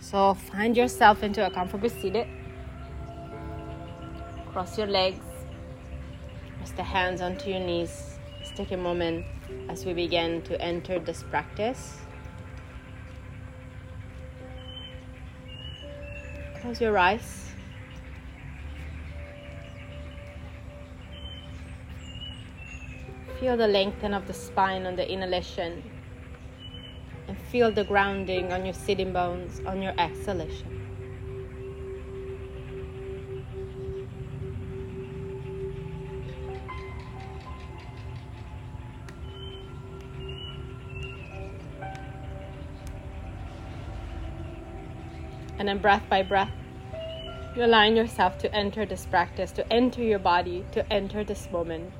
So find yourself into a comfortable seated. Cross your legs. Rest the hands onto your knees. Let's take a moment as we begin to enter this practice. Close your eyes. Feel the lengthen of the spine on the inhalation and feel the grounding on your sitting bones on your exhalation. And then, breath by breath, you align yourself to enter this practice, to enter your body, to enter this moment.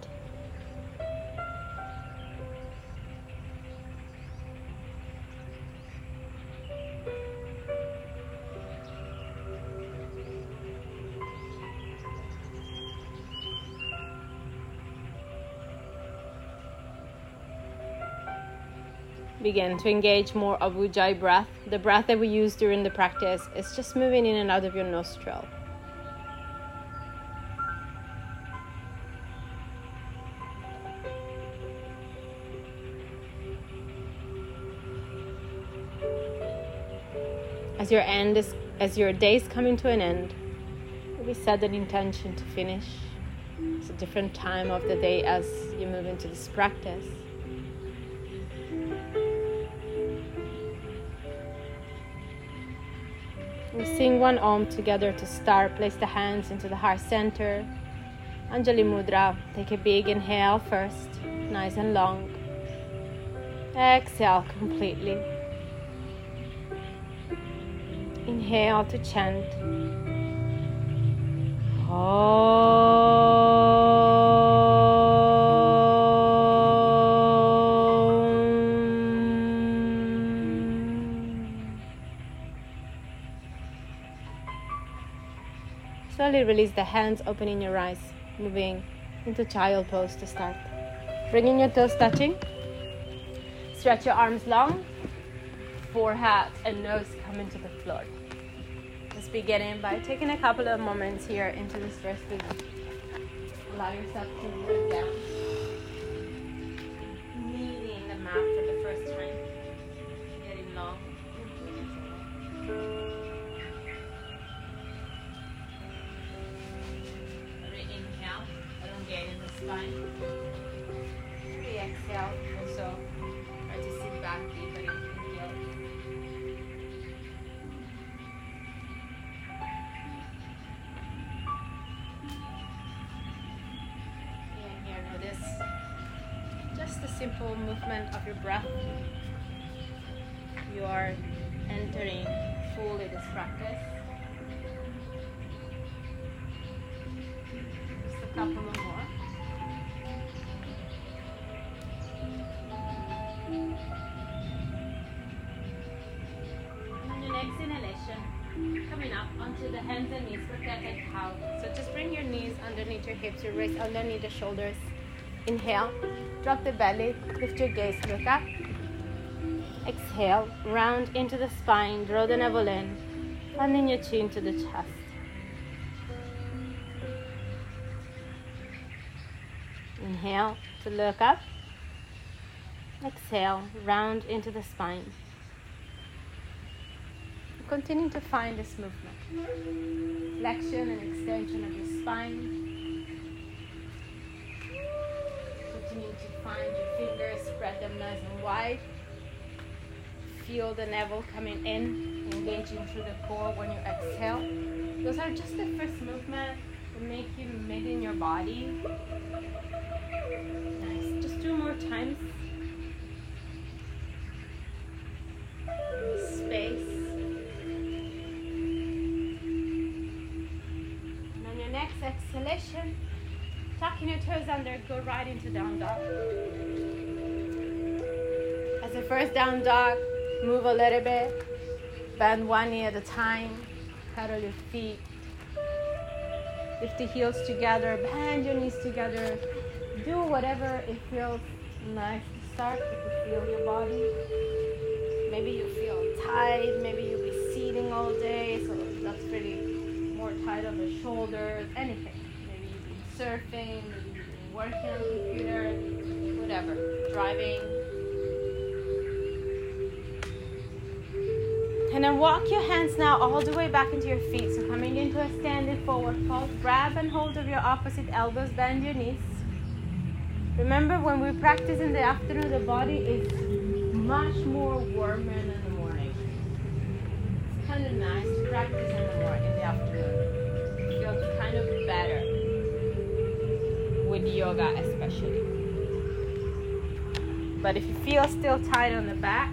Begin to engage more of Ujjayi breath. The breath that we use during the practice is just moving in and out of your nostril. As your end is as your day is coming to an end, we set an intention to finish. It's a different time of the day as you move into this practice. We sing one Om together to start. Place the hands into the heart center. Anjali Mudra. Take a big inhale first, nice and long. Exhale completely. Inhale to chant. Slowly release the hands, opening your eyes, moving into child pose to start. Bringing your toes touching. Stretch your arms long. Forehead and nose come into the floor. Just beginning by taking a couple of moments here into this first position. Allow yourself to look down. The simple movement of your breath. You are entering fully this practice. Just a couple more. On your next inhalation, coming up onto the hands and knees, protected cow. So just bring your knees underneath your hips, your wrists underneath the shoulders. Inhale, drop the belly, lift your gaze, look up. Exhale, round into the spine, draw the navel in, funding your chin to the chest. Inhale to look up. Exhale, round into the spine. Continue to find this movement. Flexion and extension of your spine. Find your fingers, spread them nice and wide. Feel the navel coming in, engaging through the core when you exhale. Those are just the first movement to make you mid in your body. Nice. Just two more times. Space. And on your next exhalation, tucking your toes under, go right into down dog. As a first down dog, move a little bit, bend one knee at a time, pedal your feet, lift the heels together, bend your knees together. Do whatever it feels nice to start if feel your body. Maybe you feel tight, maybe you'll be seating all day, so that's really more tight on the shoulders, anything. Surfing, working on the computer, whatever, driving. And then walk your hands now all the way back into your feet. So coming into a standing forward fold, grab and hold of your opposite elbows, bend your knees. Remember when we practice in the afternoon, the body is much more warmer than in the morning. It's kind of nice to practice in the morning, in the afternoon. It feels kind of better with yoga especially. But if you feel still tight on the back,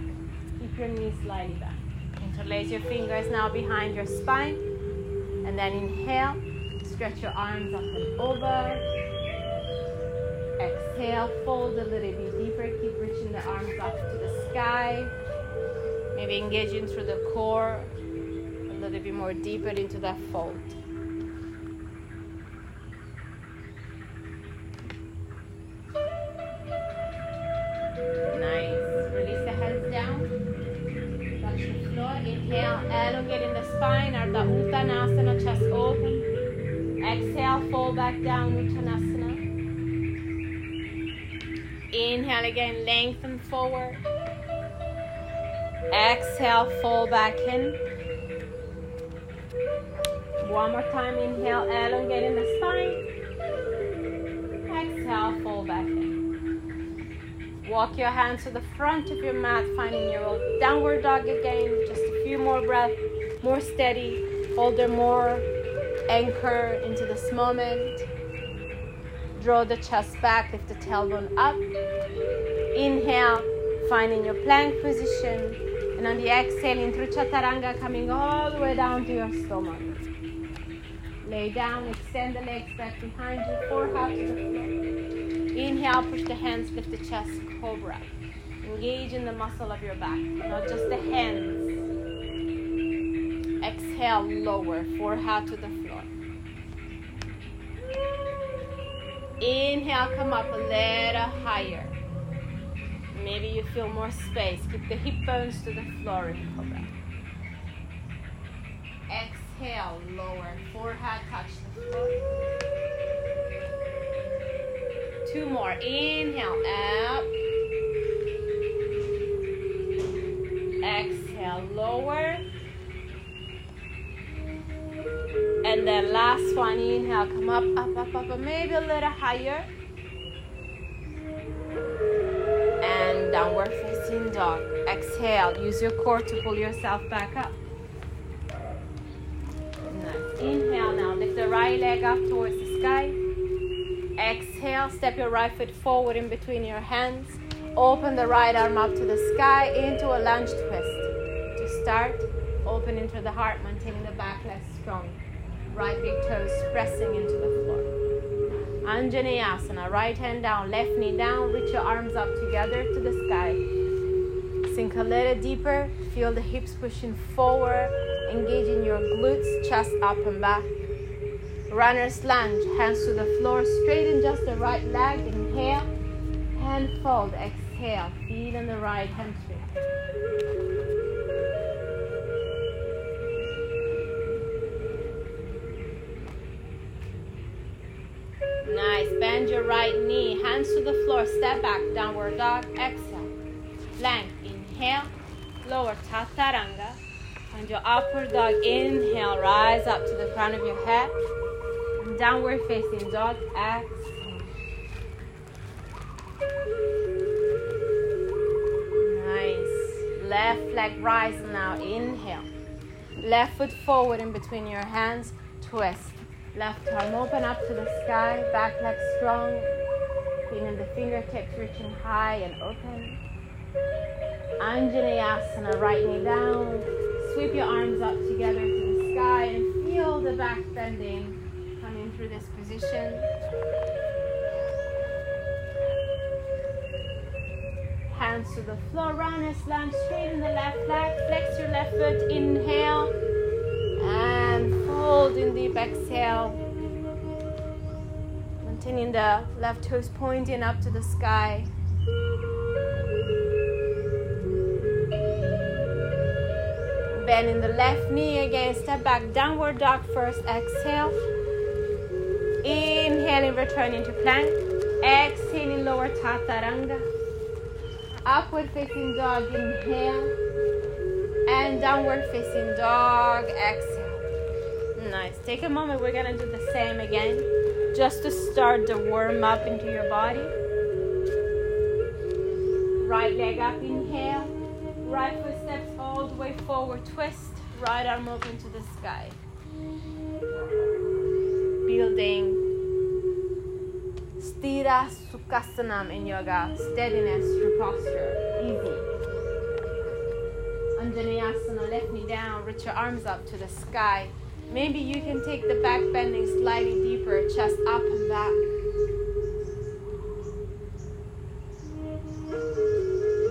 keep your knees slightly back. Interlace your fingers now behind your spine. And then inhale, stretch your arms up and over. Exhale, fold a little bit deeper. Keep reaching the arms up to the sky. Maybe engaging through the core a little bit more deeper into that fold. Chest open. Exhale, fall back down, Uttanasana. Inhale again, lengthen forward. Exhale, fall back in. One more time, inhale, elongating the spine. Exhale, fall back in. Walk your hands to the front of your mat, finding your old downward dog again. Just a few more breaths, more steady. There more. Anchor into this moment. Draw the chest back, lift the tailbone up. Inhale, finding your plank position. And on the exhale, through chaturanga, coming all the way down to your stomach. Lay down, extend the legs back behind you, forehead to the floor. Inhale, push the hands, lift the chest, cobra. Engage in the muscle of your back, not just the hands. Exhale, lower, forehead to the floor. Inhale, come up a little higher. Maybe you feel more space. Keep the hip bones to the floor in cobra. Exhale, lower, forehead touch the floor. Two more. Inhale, up. Exhale, lower. And then last one, inhale, come up, up, up, up, up, maybe a little higher. And downward facing dog. Exhale, use your core to pull yourself back up. Nice. Inhale now, lift the right leg up towards the sky. Exhale, step your right foot forward in between your hands. Open the right arm up to the sky into a lunge twist. To start, open into the heart, maintaining the back leg strong. Right big toes pressing into the floor. Anjaneyasana, right hand down, left knee down, reach your arms up together to the sky. Sink a little deeper, feel the hips pushing forward, engaging your glutes, chest up and back. Runner's lunge, hands to the floor, straighten just the right leg, inhale, hand fold, exhale feet on the right hamstring. Bend your right knee, hands to the floor, step back, downward dog, exhale. Plank, inhale, lower chaturanga. And your upward dog, inhale, rise up to the crown of your head. And downward facing dog, exhale. Nice. Left leg rise now. Inhale. Left foot forward in between your hands. Twist. Left arm open up to the sky. Back leg strong. Feeling the fingertips reaching high and open. Anjaneyasana. Right knee down. Sweep your arms up together to the sky and feel the back bending coming through this position. hands to the floor. Runners lunge straight in the left leg. Flex your left foot. Inhale. Fold in deep exhale. Maintaining the left toes pointing up to the sky. Bending the left knee again. Step back, downward dog first. Exhale. Inhaling, returning to plank. Exhaling, lower chaturanga. Upward facing dog, inhale. And downward facing dog, exhale. Nice. Take a moment. We're going to do the same again. Just to start the warm up into your body. Right leg up, inhale. Right foot steps all the way forward, twist. Right arm open to the sky. Building Sthira Sukhasanam in yoga, steadiness through posture, easy. Anjaneyasana, left knee down, reach your arms up to the sky. Maybe you can take the back bending slightly deeper, chest up and back.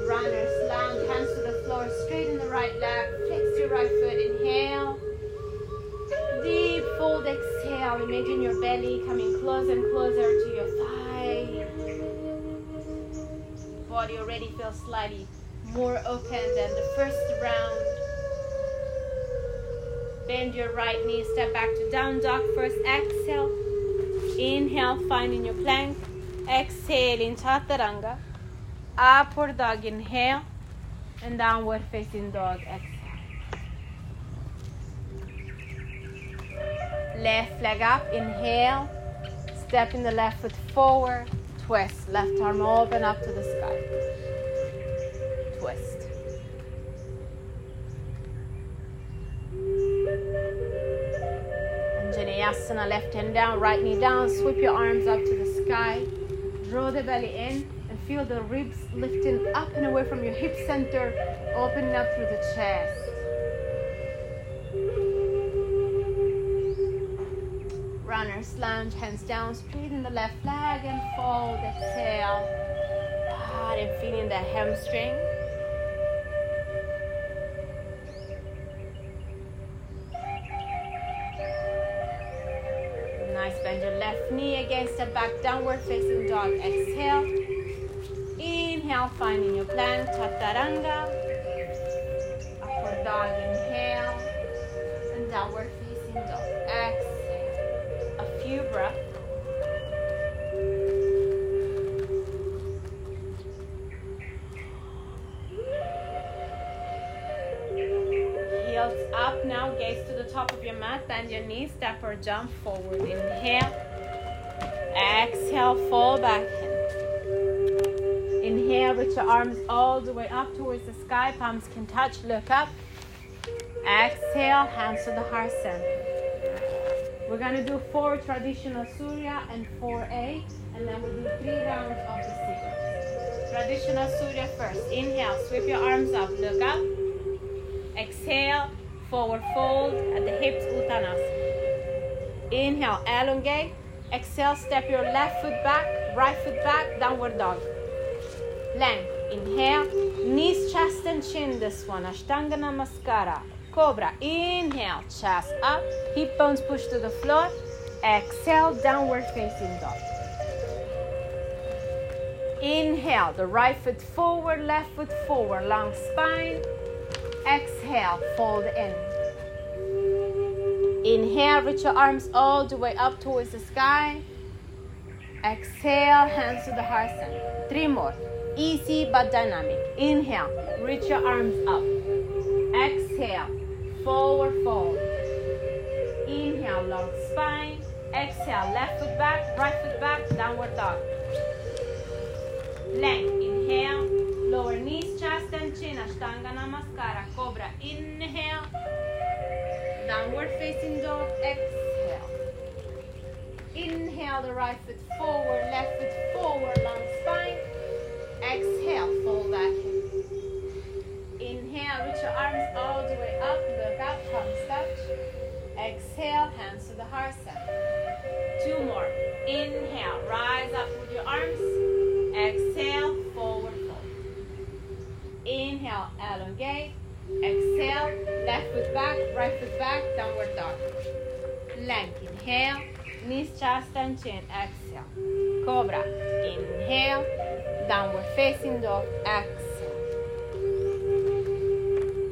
Runner's lunge, hands to the floor, straighten the right leg, flex your right foot, inhale. Deep fold, exhale. Imagine your belly coming closer and closer to your thigh. Body already feels slightly more open than the first round. Bend your right knee, step back to down dog first. Exhale. Inhale, finding your plank. Exhale in chaturanga. Upward dog, inhale and downward facing dog. Exhale. Left leg up, inhale. Step in the left foot forward, twist. Left arm open up to the sky. Twist. Anjaneyasana, left hand down, right knee down. Sweep your arms up to the sky. Draw the belly in and Feel the ribs lifting up and away from your hip center, opening up through the chest. Runner's lunge, hands down, straighten the left leg and fold. the Exhale. God, and ah, feeling the hamstring. Left knee against the back, downward facing dog. Exhale. Inhale, finding your plank, chaturanga. Upward dog, inhale. And downward facing dog. Exhale. A few breaths. Heels up now, gaze to the top of your mat, bend your knees, step or jump forward. Inhale. Exhale, fall back Inhale, reach your arms all the way up towards the sky. Palms can touch. Look up. Exhale, hands to the heart center. We're going to do four traditional Surya and 4A, and then we'll do three rounds of the sequence. Traditional Surya first. Inhale, sweep your arms up. Look up. Exhale, forward fold at the hips, Uttanasana. Inhale, elongate. Exhale, step your left foot back, right foot back, downward dog length. Inhale, knees, chest, and chin. This one, Ashtanga Namaskara. Cobra. Inhale, chest up, hip bones push to the floor. Exhale, downward facing dog. Inhale, the right foot forward, left foot forward, long spine. Exhale, fold in. Inhale, reach your arms all the way up towards the sky. Exhale, hands to the heart center. Three more. Easy but dynamic. Inhale, reach your arms up. Exhale, forward fold. Inhale, long spine. Exhale, left foot back, right foot back, downward dog. Length, inhale, lower knees, chest and chin, Ashtanga Namaskara, Cobra. Inhale, downward facing dog, exhale. Inhale, the right foot forward, left foot forward, long spine. Exhale, fold back in. Inhale, reach your arms all the way up, look up, palms touch. Exhale, hands to the heart center. Two more. Inhale, rise up with your arms. Exhale, forward fold. Inhale, elongate. Exhale, left foot back, right foot back, downward dog. Length, inhale, knees, chest, and chin. Exhale. Cobra. Inhale downward facing dog, exhale.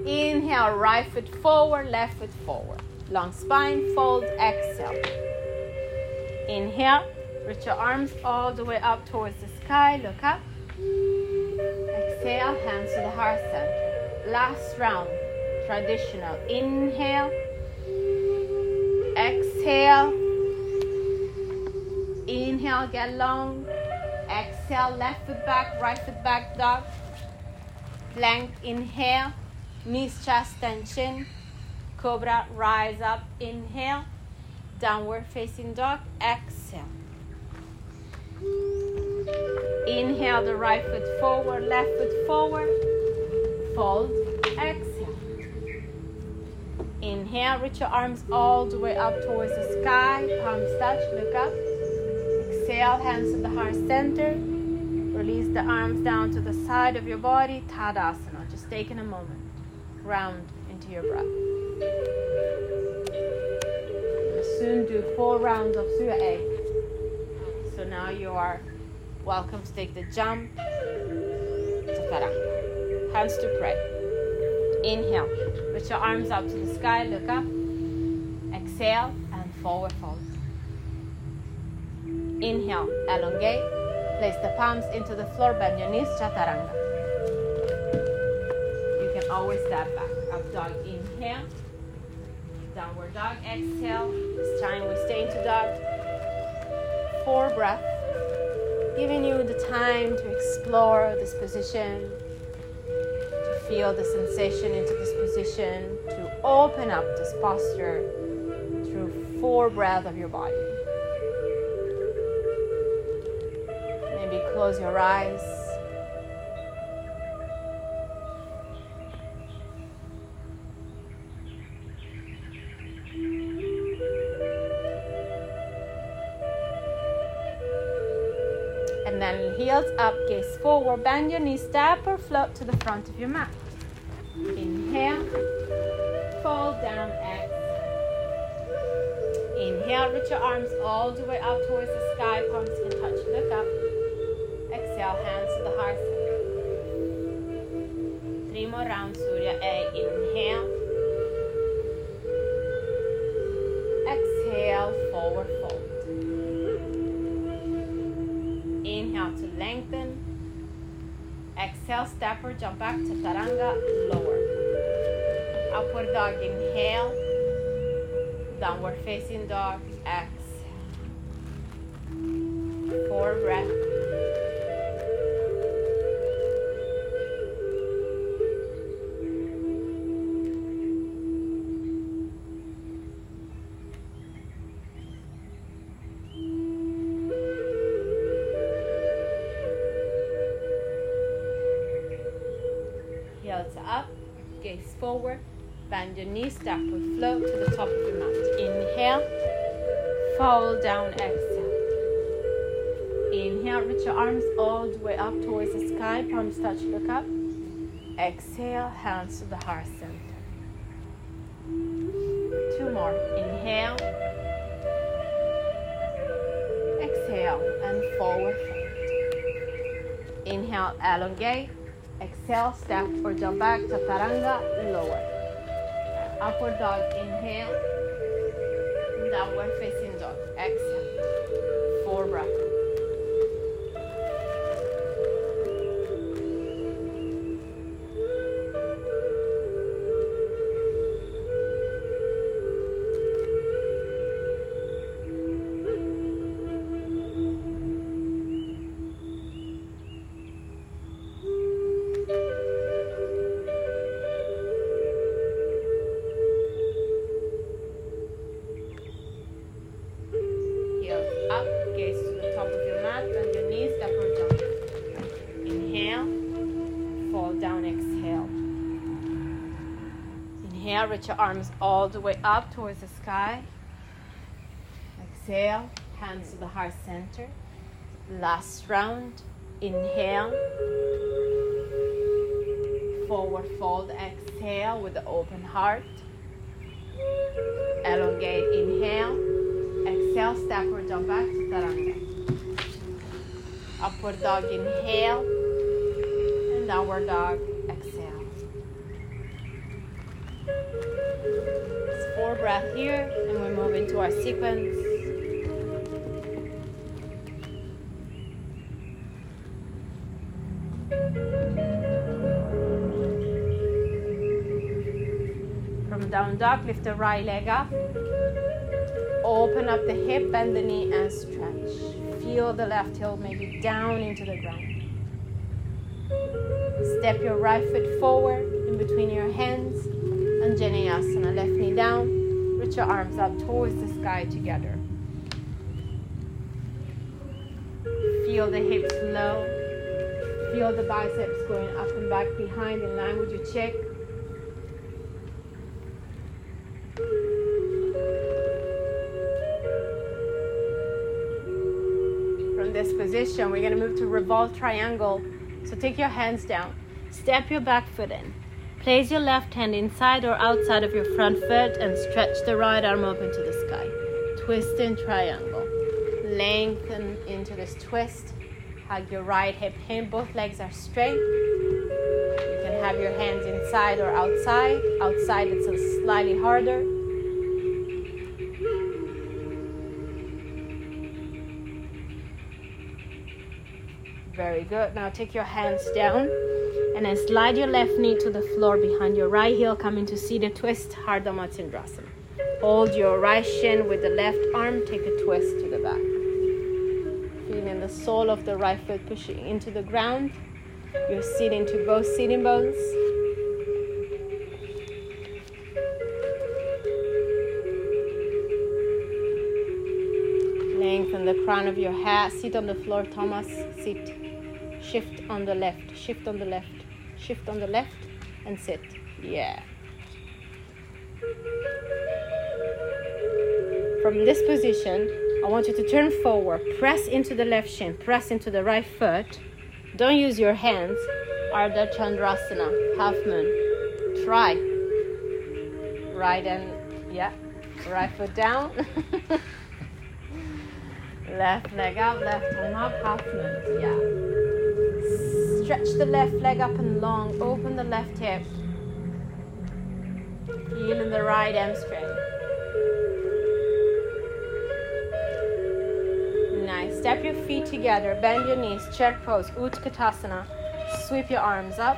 Inhale, right foot forward, left foot forward. Long spine, fold, exhale. Inhale, reach your arms all the way up towards the sky. Look up. Exhale, hands to the heart center. Last round, traditional. Inhale, exhale. Inhale, get long. Exhale, left foot back, right foot back, dog. Plank, inhale. Knees, chest, tension. Cobra, rise up, inhale. Downward facing dog, exhale. Inhale the right foot forward, left foot forward. Fold, exhale. Inhale, reach your arms all the way up towards the sky. Palms touch, look up. Exhale, hands to the heart center. Release the arms down to the side of your body. Tadasana. Just taking a moment. Ground into your breath. We'll soon do four rounds of Surya A. So now you are welcome to take the jump Hands to pray. Inhale. Reach your arms up to the sky. Look up. Exhale and forward fold. Inhale, elongate. Place the palms into the floor, bend your knees, chaturanga. You can always step back. Up dog, inhale. Downward dog, exhale. This time we stay into dog. Four breaths. Giving you the time to explore this position, to feel the sensation into this position, to open up this posture through four breaths of your body. Maybe close your eyes. And then heels up, gaze forward, bend your knees, step or float to the front of your mat. Inhale, fold down, exhale. Inhale, reach your arms all the way up towards the sky, palms can touch, look up. Exhale, hands to the heart. Three more rounds, Surya A. Inhale. Exhale, forward fold. Inhale to lengthen. Exhale, step or jump back chaturanga, lower. Upward dog, inhale. Downward facing dog, exhale. Four breaths. Knees, step or float to the top of your mat. Inhale, fall down, exhale. Inhale, reach your arms all the way up towards the sky, palms touch, look up. Exhale, hands to the heart center. Two more. Inhale. Exhale and forward fold. Inhale, elongate. Exhale, step or jump back, chaturanga, lower. Upward dog, inhale. Downward facing dog, exhale. Reach your arms all the way up towards the sky. Exhale, hands to the heart center. Last round. Inhale. Forward fold, exhale with the open heart. Elongate, inhale. Exhale, step or jump back chaturanga. Upward dog, inhale. And downward dog, breath here, and we move into our sequence. From down dog, lift the right leg up. Open up the hip, bend the knee, and stretch. Feel the left heel maybe down into the ground. Step your right foot forward in between your hands. and Anjaneyasana, left knee down. Reach your arms up towards the sky together. Feel the hips low. Feel the biceps going up and back behind in line with your cheek. From this position, we're going to move to revolve triangle. So take your hands down. Step your back foot in. Place your left hand inside or outside of your front foot and stretch the right arm open to the sky. Twist in triangle. Lengthen into this twist. Hug your right hip in. Both legs are straight. You can have your hands inside or outside. Outside, it's a slightly harder. Very good. Now take your hands down and then slide your left knee to the floor behind your right heel, coming to seated twist, Ardha Matsyendrasana. Hold your right shin with the left arm, take a twist to the back. Feeling the sole of the right foot pushing into the ground. You're sitting to both sitting bones. Lengthen the crown of your head. Sit on the floor, Thomas. Sit. Shift on the left. Shift on the left. Shift on the left and sit. Yeah. From this position, I want you to turn forward, press into the left shin, press into the right foot. Don't use your hands. Ardha Chandrasana, half moon. Try. Right and, yeah, right foot down. left leg up, left arm up, half moon. Yeah. Stretch the left leg up and long. Open the left hip. Feeling the right hamstring. Nice. Step your feet together. Bend your knees. Chair pose. Utkatasana. Sweep your arms up.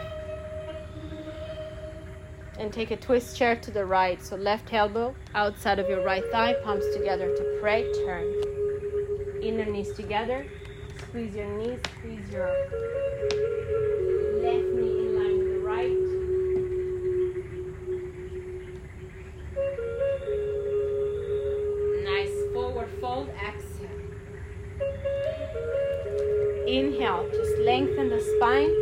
And take a twist chair to the right. So left elbow outside of your right thigh. Palms together to pray. Turn. Inner knees together. Squeeze your knees. Squeeze your left knee in line with the right. Nice forward fold, exhale. Inhale, just lengthen the spine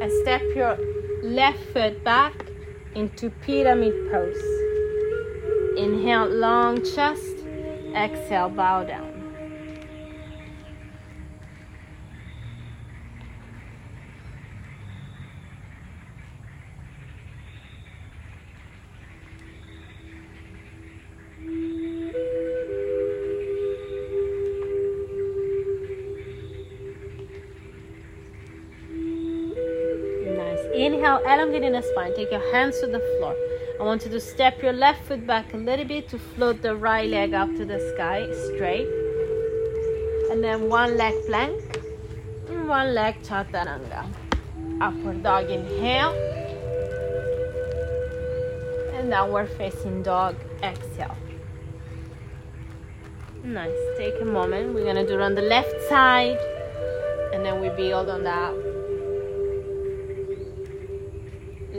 and step your left foot back into pyramid pose. Inhale, long chest. Exhale, bow down. Inhale, elongating the spine. Take your hands to the floor. I want you to step your left foot back a little bit to float the right leg up to the sky straight. And then one leg plank and one leg chaturanga. Upward dog inhale. And downward facing dog exhale. Nice. Take a moment. We're gonna do it on the left side. And then we build on that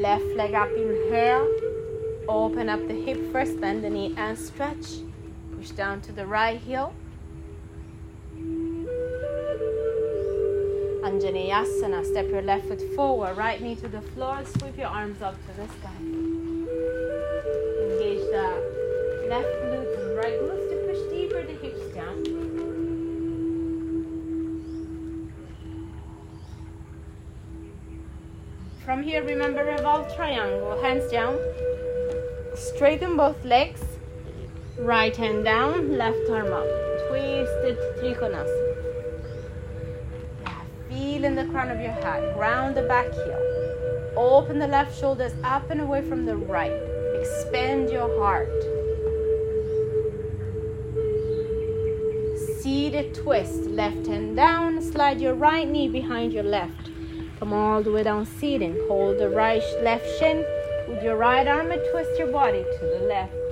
Left leg up, inhale. Open up the hip first, bend the knee and stretch. Push down to the right heel. Anjaneyasana. Step your left foot forward, right knee to the floor. Sweep your arms up to the sky. Triangle. Hands down. Straighten both legs. Right hand down, left arm up. Twisted Trikonasana. Feel in the crown of your head. Ground the back heel. Open the left shoulders up and away from the right. Expand your heart. Seated twist. Left hand down. Slide your right knee behind your left. Come all the way down seating. Hold the right left shin with your right arm and twist your body to the left.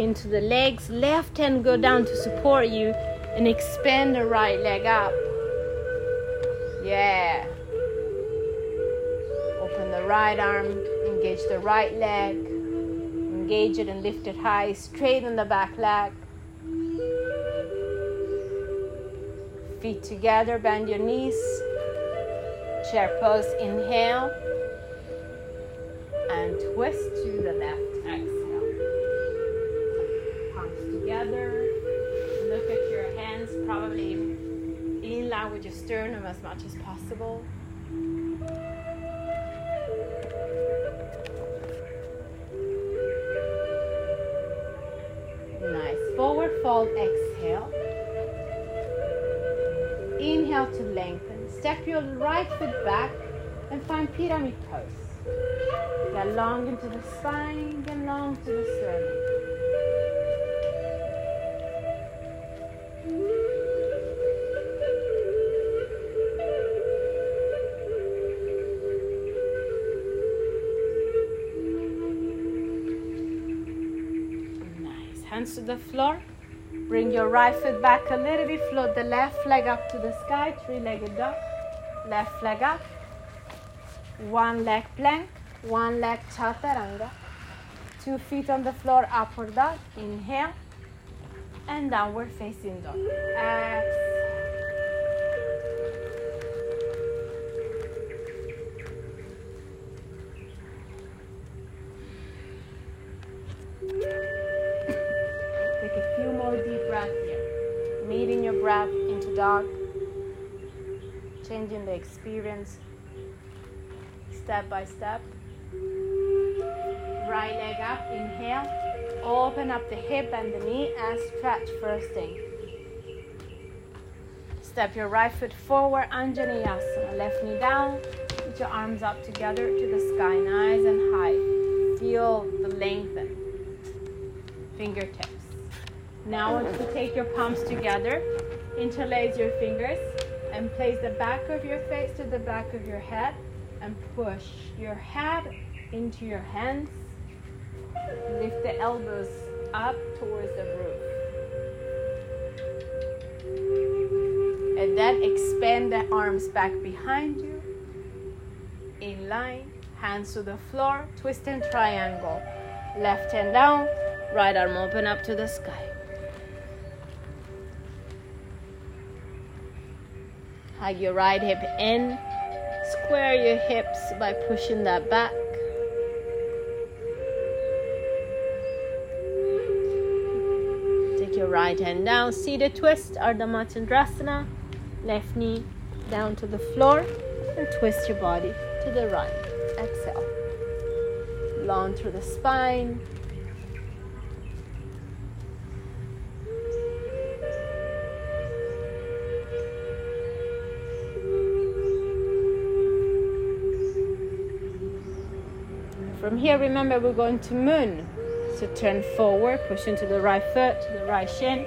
Into the legs. Left hand go down to support you and expand the right leg up. Yeah. Open the right arm, engage the right leg, engage it and lift it high, straighten the back leg. Feet together, bend your knees. Chair pose, inhale and twist to the left. Exhale. As much as possible. Nice. Forward fold, exhale. Inhale to lengthen. Step your right foot back and find pyramid pose. Get long into the spine, get long to the sternum. Hands to the floor. Bring your right foot back a little bit. Float the left leg up to the sky. Three-legged dog. Left leg up. One leg plank one leg chaturanga, two feet on the floor, upward dog, inhale, and downward facing dog. Exhale. Experience step by step right leg up, inhale. Open up the hip and the knee and stretch first thing. Step your right foot forward, Anjaneyasana. Left knee down, put your arms up together to the sky, nice and high. Feel the lengthen. Fingertips. Now I want you to take your palms together, interlace your fingers, and place the back of your face to the back of your head and push your head into your hands Lift the elbows up towards the roof. And then expand the arms back behind you. In line, hands to the floor, twist and triangle. Left hand down, right arm open up to the sky. Hug your right hip in. Square your hips by pushing that back. Take your right hand down, seated twist, Ardha Matsyendrasana, left knee down to the floor, and twist your body to the right. Exhale. Long through the spine. From here, remember we're going to moon. So turn forward, push into the right foot, the right shin.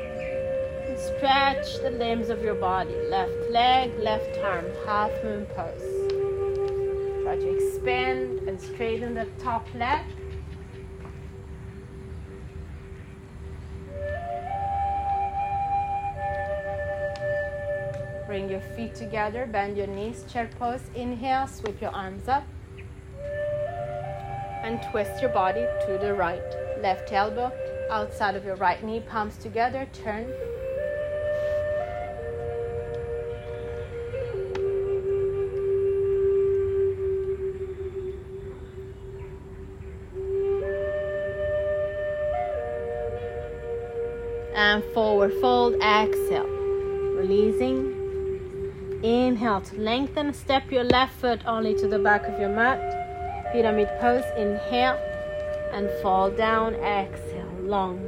And stretch the limbs of your body. Left leg, left arm, half moon pose. Try to expand and straighten the top leg. Bring your feet together, bend your knees, chair pose. Inhale, sweep your arms up. And twist your body to the right left elbow outside of your right knee, palms together, turn. and forward fold. Exhale. Releasing. Inhale to lengthen. Step your left foot only to the back of your mat. Pyramid pose. Inhale and fall down. Exhale. Long.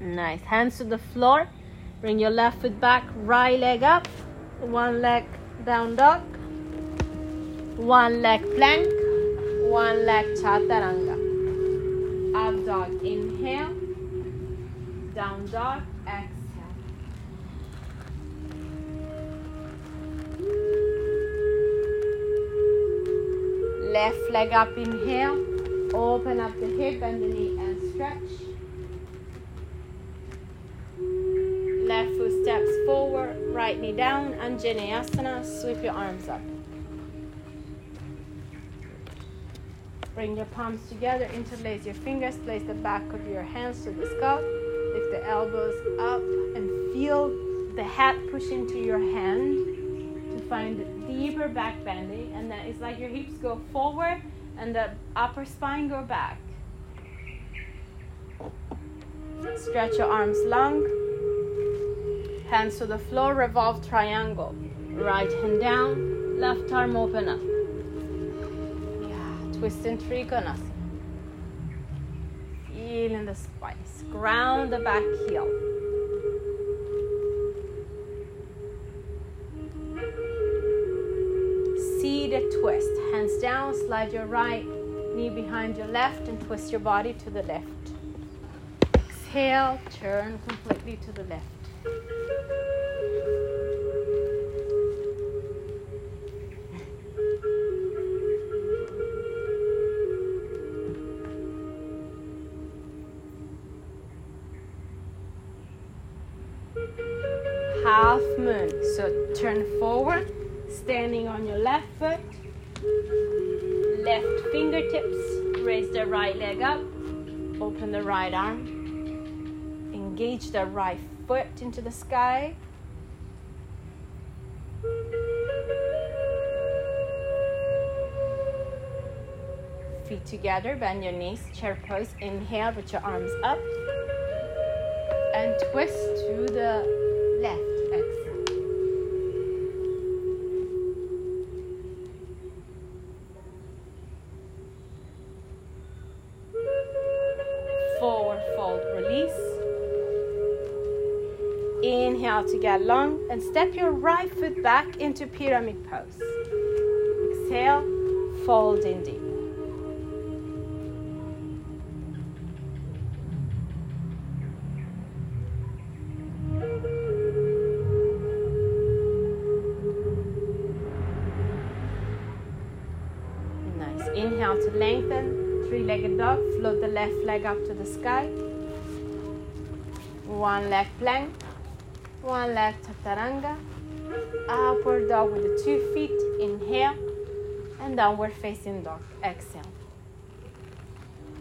Nice. Hands to the floor. Bring your left foot back, right leg up. One leg down dog. One leg plank. One leg chaturanga. Up dog. Inhale. Down dog. Exhale. Left leg up. Inhale. Open up the hip and the knee and stretch. Left foot steps forward, right knee down, Anjaneyasana. Sweep your arms up. Bring your palms together, interlace your fingers, place the back of your hands to the scalp, lift the elbows up, and feel the head push into your hand to find deeper back bending. And then it's like your hips go forward and the upper spine go back. Stretch your arms long. Hands to the floor, revolve triangle. Right hand down, left arm open up. Yeah, twist in Trikonasana. Feel in the spice. Ground the back heel. Seated twist. Hands down, slide your right knee behind your left and twist your body to the left. Exhale, turn completely to the left. The right foot into the sky. Feet together, bend your knees, chair pose. Inhale with your arms up. And twist to the Inhale to get long and step your right foot back into pyramid pose. Exhale, fold in deep. Nice. Inhale to lengthen, three legged dog. Float the left leg up to the sky. One leg plank, one leg chaturanga. Upward dog with the two feet. Inhale and downward facing dog. Exhale.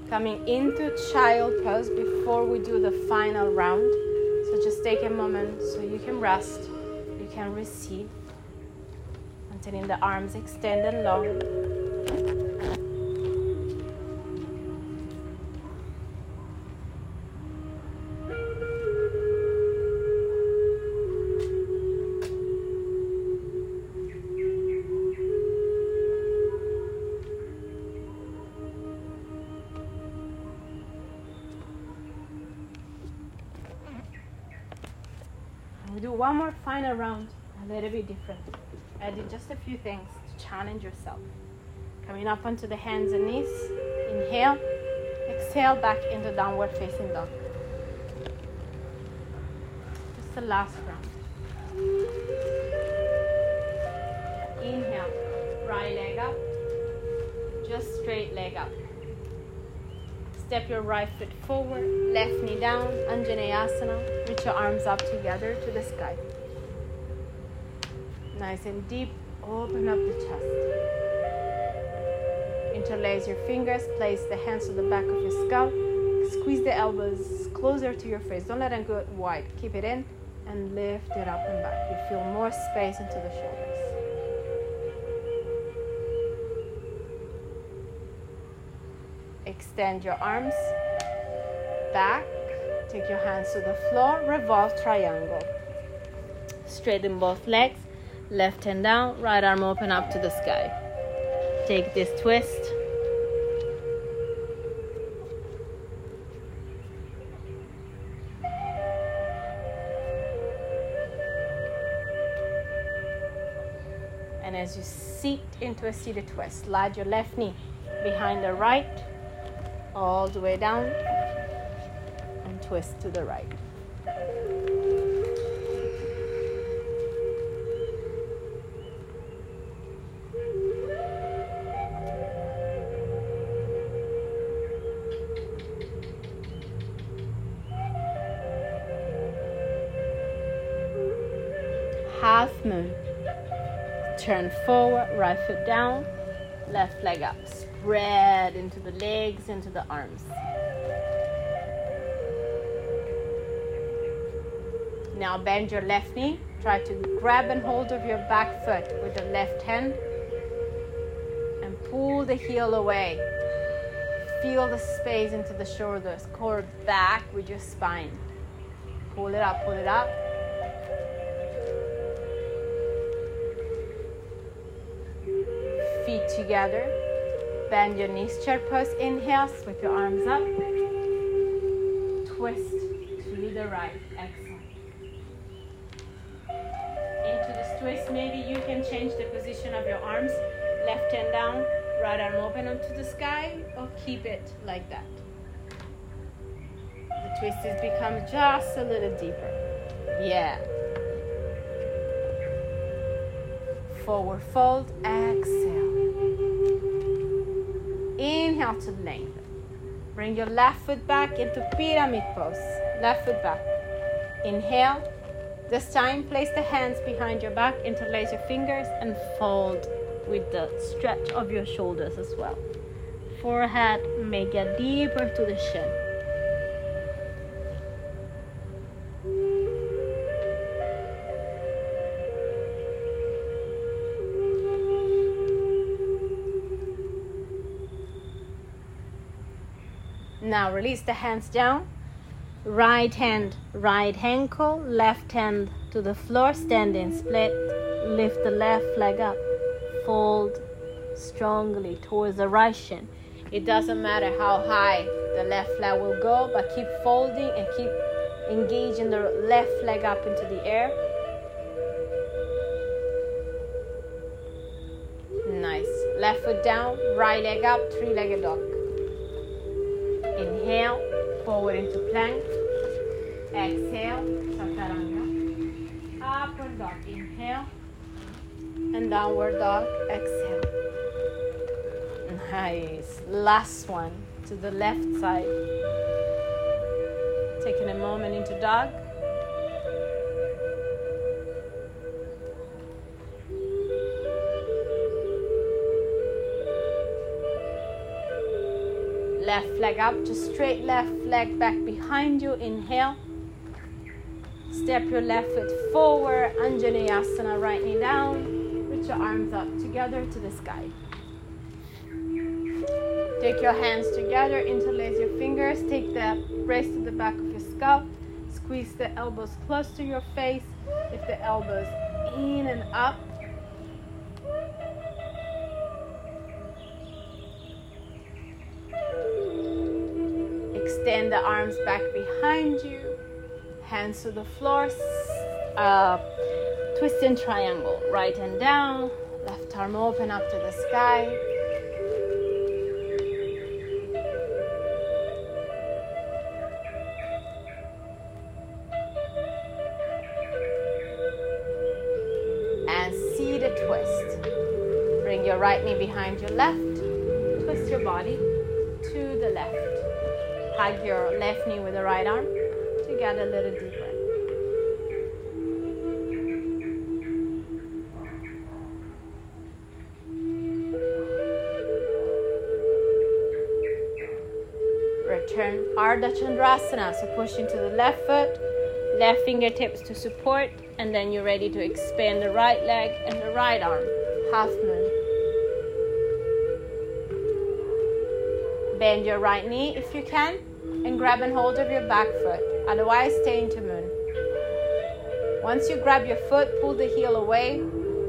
Coming into child pose before we do the final round. So just take a moment so you can rest, you can receive. Maintaining the arms extended long. One more final round, a little bit different. Did just a few things to challenge yourself. Coming up onto the hands and knees. Inhale, exhale back into downward facing dog. Just the last round. Inhale, right leg up, just straight leg up. Step your right foot forward, left knee down, Anjaneyasana. Reach your arms up together to the sky. Nice and deep, open up the chest. Interlace your fingers, place the hands to the back of your skull, squeeze the elbows closer to your face. Don't let them go wide. Keep it in and lift it up and back. You feel more space into the shoulders. Extend your arms back. Take your hands to the floor. Revolve triangle. Straighten both legs. Left hand down, right arm open up to the sky. Take this twist. And as you seat into a seated twist, slide your left knee behind the right, all the way down, and twist to the right. Turn forward, right foot down, left leg up. Spread into the legs, into the arms. Now bend your left knee. Try to grab and hold of your back foot with the left hand and pull the heel away. Feel the space into the shoulders. Core back with your spine. Pull it up, pull it up. Feet together. Bend your knees, chair pose. Inhale, sweep your arms up. Twist to the right. Exhale. Into this twist, maybe you can change the position of your arms. Left hand down, right arm open onto the sky, or keep it like that. The twist has become just a little deeper. Yeah. Forward fold, exhale. Inhale to lengthen. Bring your left foot back into pyramid pose. Left foot back. Inhale. This time, place the hands behind your back, interlace your fingers, and fold with the stretch of your shoulders as well. Forehead may get deeper to the shin. Now release the hands down. Right hand, right ankle, left hand to the floor, standing split. Lift the left leg up. Fold strongly towards the right shin. It doesn't matter how high the left leg will go, but keep folding and keep engaging the left leg up into the air. Nice. Left foot down, right leg up, three legged dog. Inhale, forward into plank. Exhale, chaturanga. Upward dog. Inhale. And downward dog. Exhale. Nice. Last one to the left side. Taking a moment into dog. Left leg up, just straight left leg back behind you. Inhale. Step your left foot forward, Anjaneyasana, right knee down. Put your arms up together to the sky. Take your hands together, interlace your fingers, take the brace to the back of your scalp, squeeze the elbows close to your face, lift the elbows in and up. Extend the arms back behind you, hands to the floor, uh, twist in triangle, right hand down, left arm open up to the sky. And see the twist. Bring your right knee behind your left, twist your body to the left. Hug your left knee with the right arm to get a little deeper. Return Ardha Chandrasana. So push into the left foot, left fingertips to support, and then you're ready to expand the right leg and the right arm. Half moon. Bend your right knee if you can, and grab and hold of your back foot. Otherwise, stay into moon. Once you grab your foot, pull the heel away,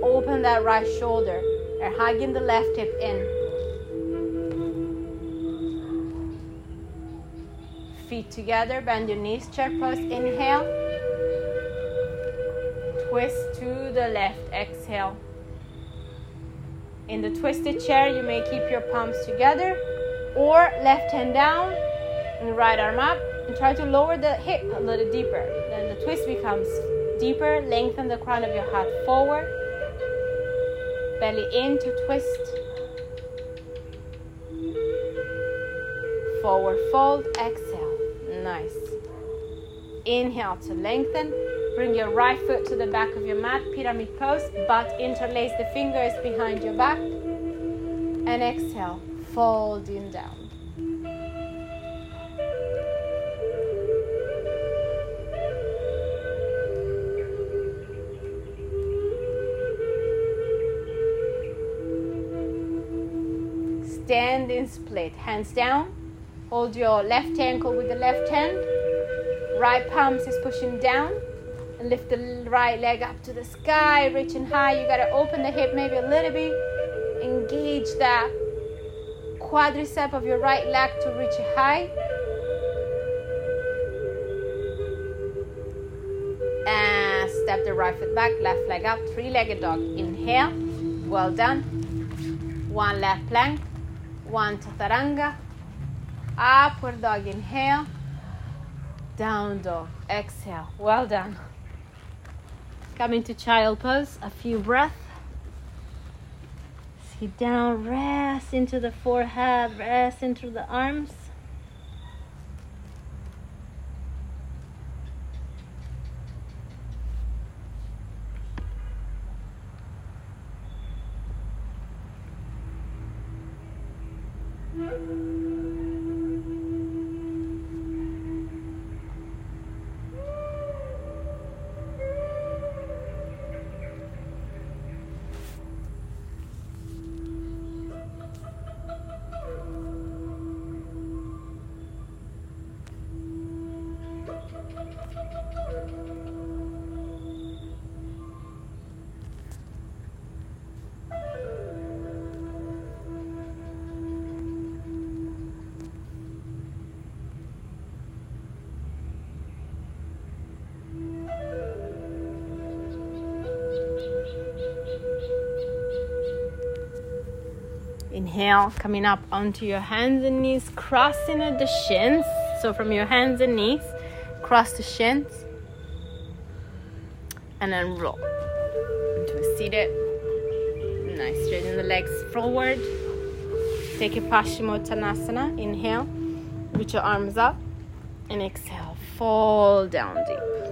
open that right shoulder, and hugging the left hip in. Feet together, bend your knees, chair pose. Inhale. Twist to the left, exhale. In the twisted chair, you may keep your palms together or left hand down and right arm up and try to lower the hip a little deeper. Then the twist becomes deeper. Lengthen the crown of your head forward. Belly in to twist. Forward fold, exhale. Nice. Inhale to lengthen. Bring your right foot to the back of your mat, pyramid pose, but interlace the fingers behind your back. And exhale, folding down. Stand in split, hands down. Hold your left ankle with the left hand. Right palms is pushing down. And lift the right leg up to the sky, reaching high. You gotta open the hip maybe a little bit. Engage that quadricep of your right leg to reach high. And step the right foot back, left leg up, three legged dog. Inhale, well done. One left plank, one chaturanga. Upward dog, inhale. Down dog, exhale. Well done. Come into child pose, a few breaths. Sit down, rest into the forehead, rest into the arms. Inhale, coming up onto your hands and knees, crossing at the shins. So from your hands and knees, cross the shins, and then roll into a seated. Nice, straighten the legs forward. Take a Paschimottanasana. Inhale, reach your arms up, and exhale, fall down deep.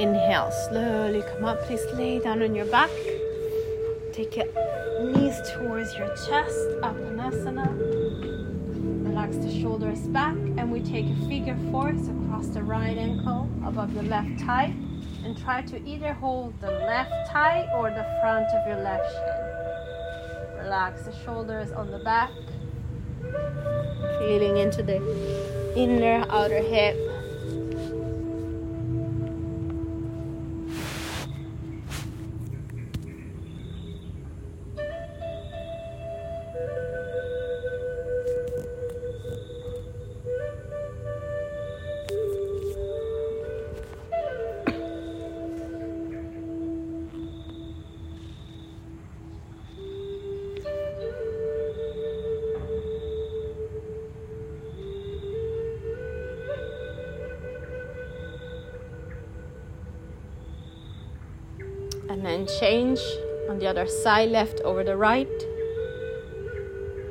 Inhale. Slowly come up. Please lay down on your back. Take your knees towards your chest. Apanasana. Relax the shoulders back. And we take a figure four so across the right ankle above the left thigh. And try to either hold the left thigh or the front of your left shin. Relax the shoulders on the back. Feeling into the inner outer hip. Change on the other side, left over the right.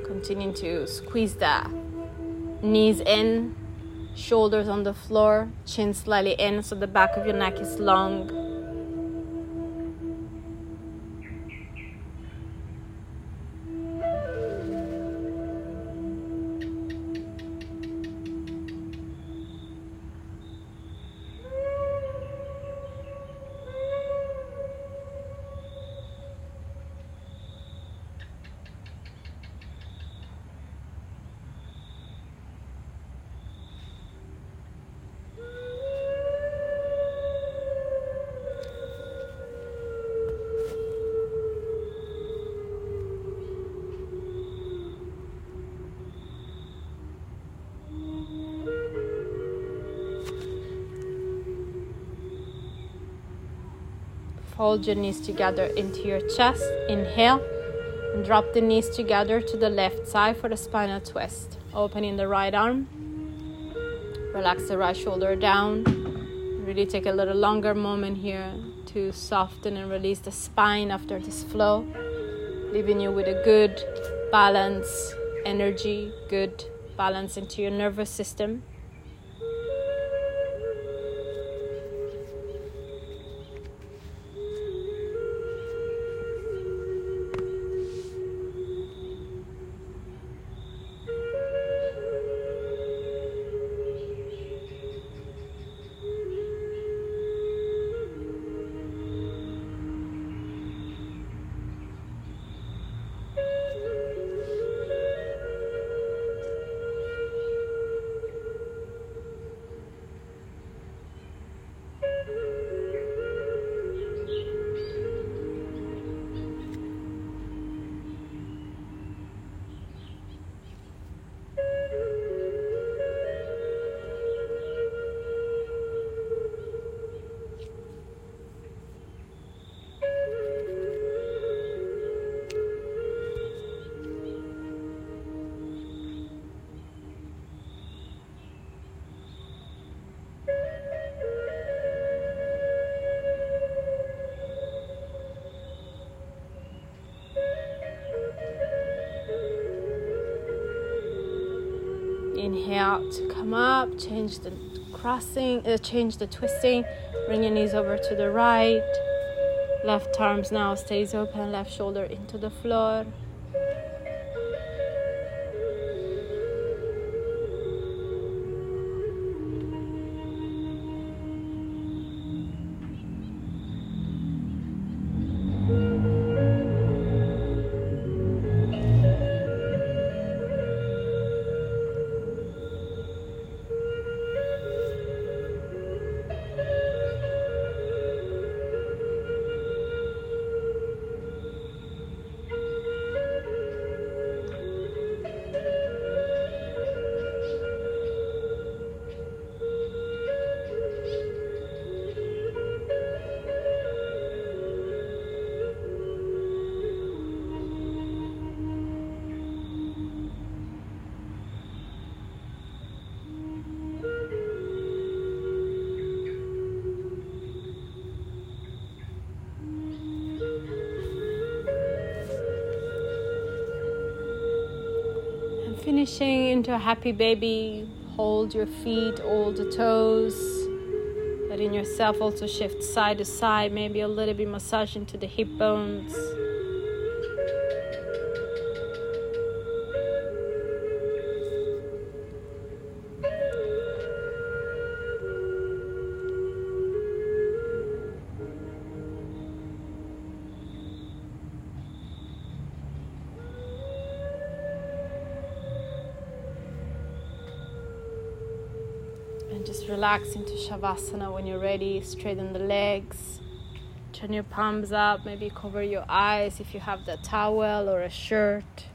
Continuing to squeeze the knees in, shoulders on the floor, chin slightly in so the back of your neck is long. Hold your knees together into your chest. Inhale and drop the knees together to the left side for the spinal twist. Opening the right arm. Relax the right shoulder down. Really take a little longer moment here to soften and release the spine after this flow, leaving you with a good balance, energy, good balance into your nervous system. Inhale to come up, change the crossing, uh, change the twisting. Bring your knees over to the right. Left arms now stays open, left shoulder into the floor. Into a happy baby. Hold your feet, all the toes. Letting yourself also shift side to side, maybe a little bit massage into the hip bones. Shavasana when you're ready. Straighten the legs. Turn your palms up. Maybe cover your eyes if you have the towel or a shirt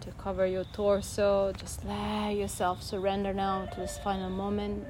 to cover your torso. Just let yourself surrender now to this final moment.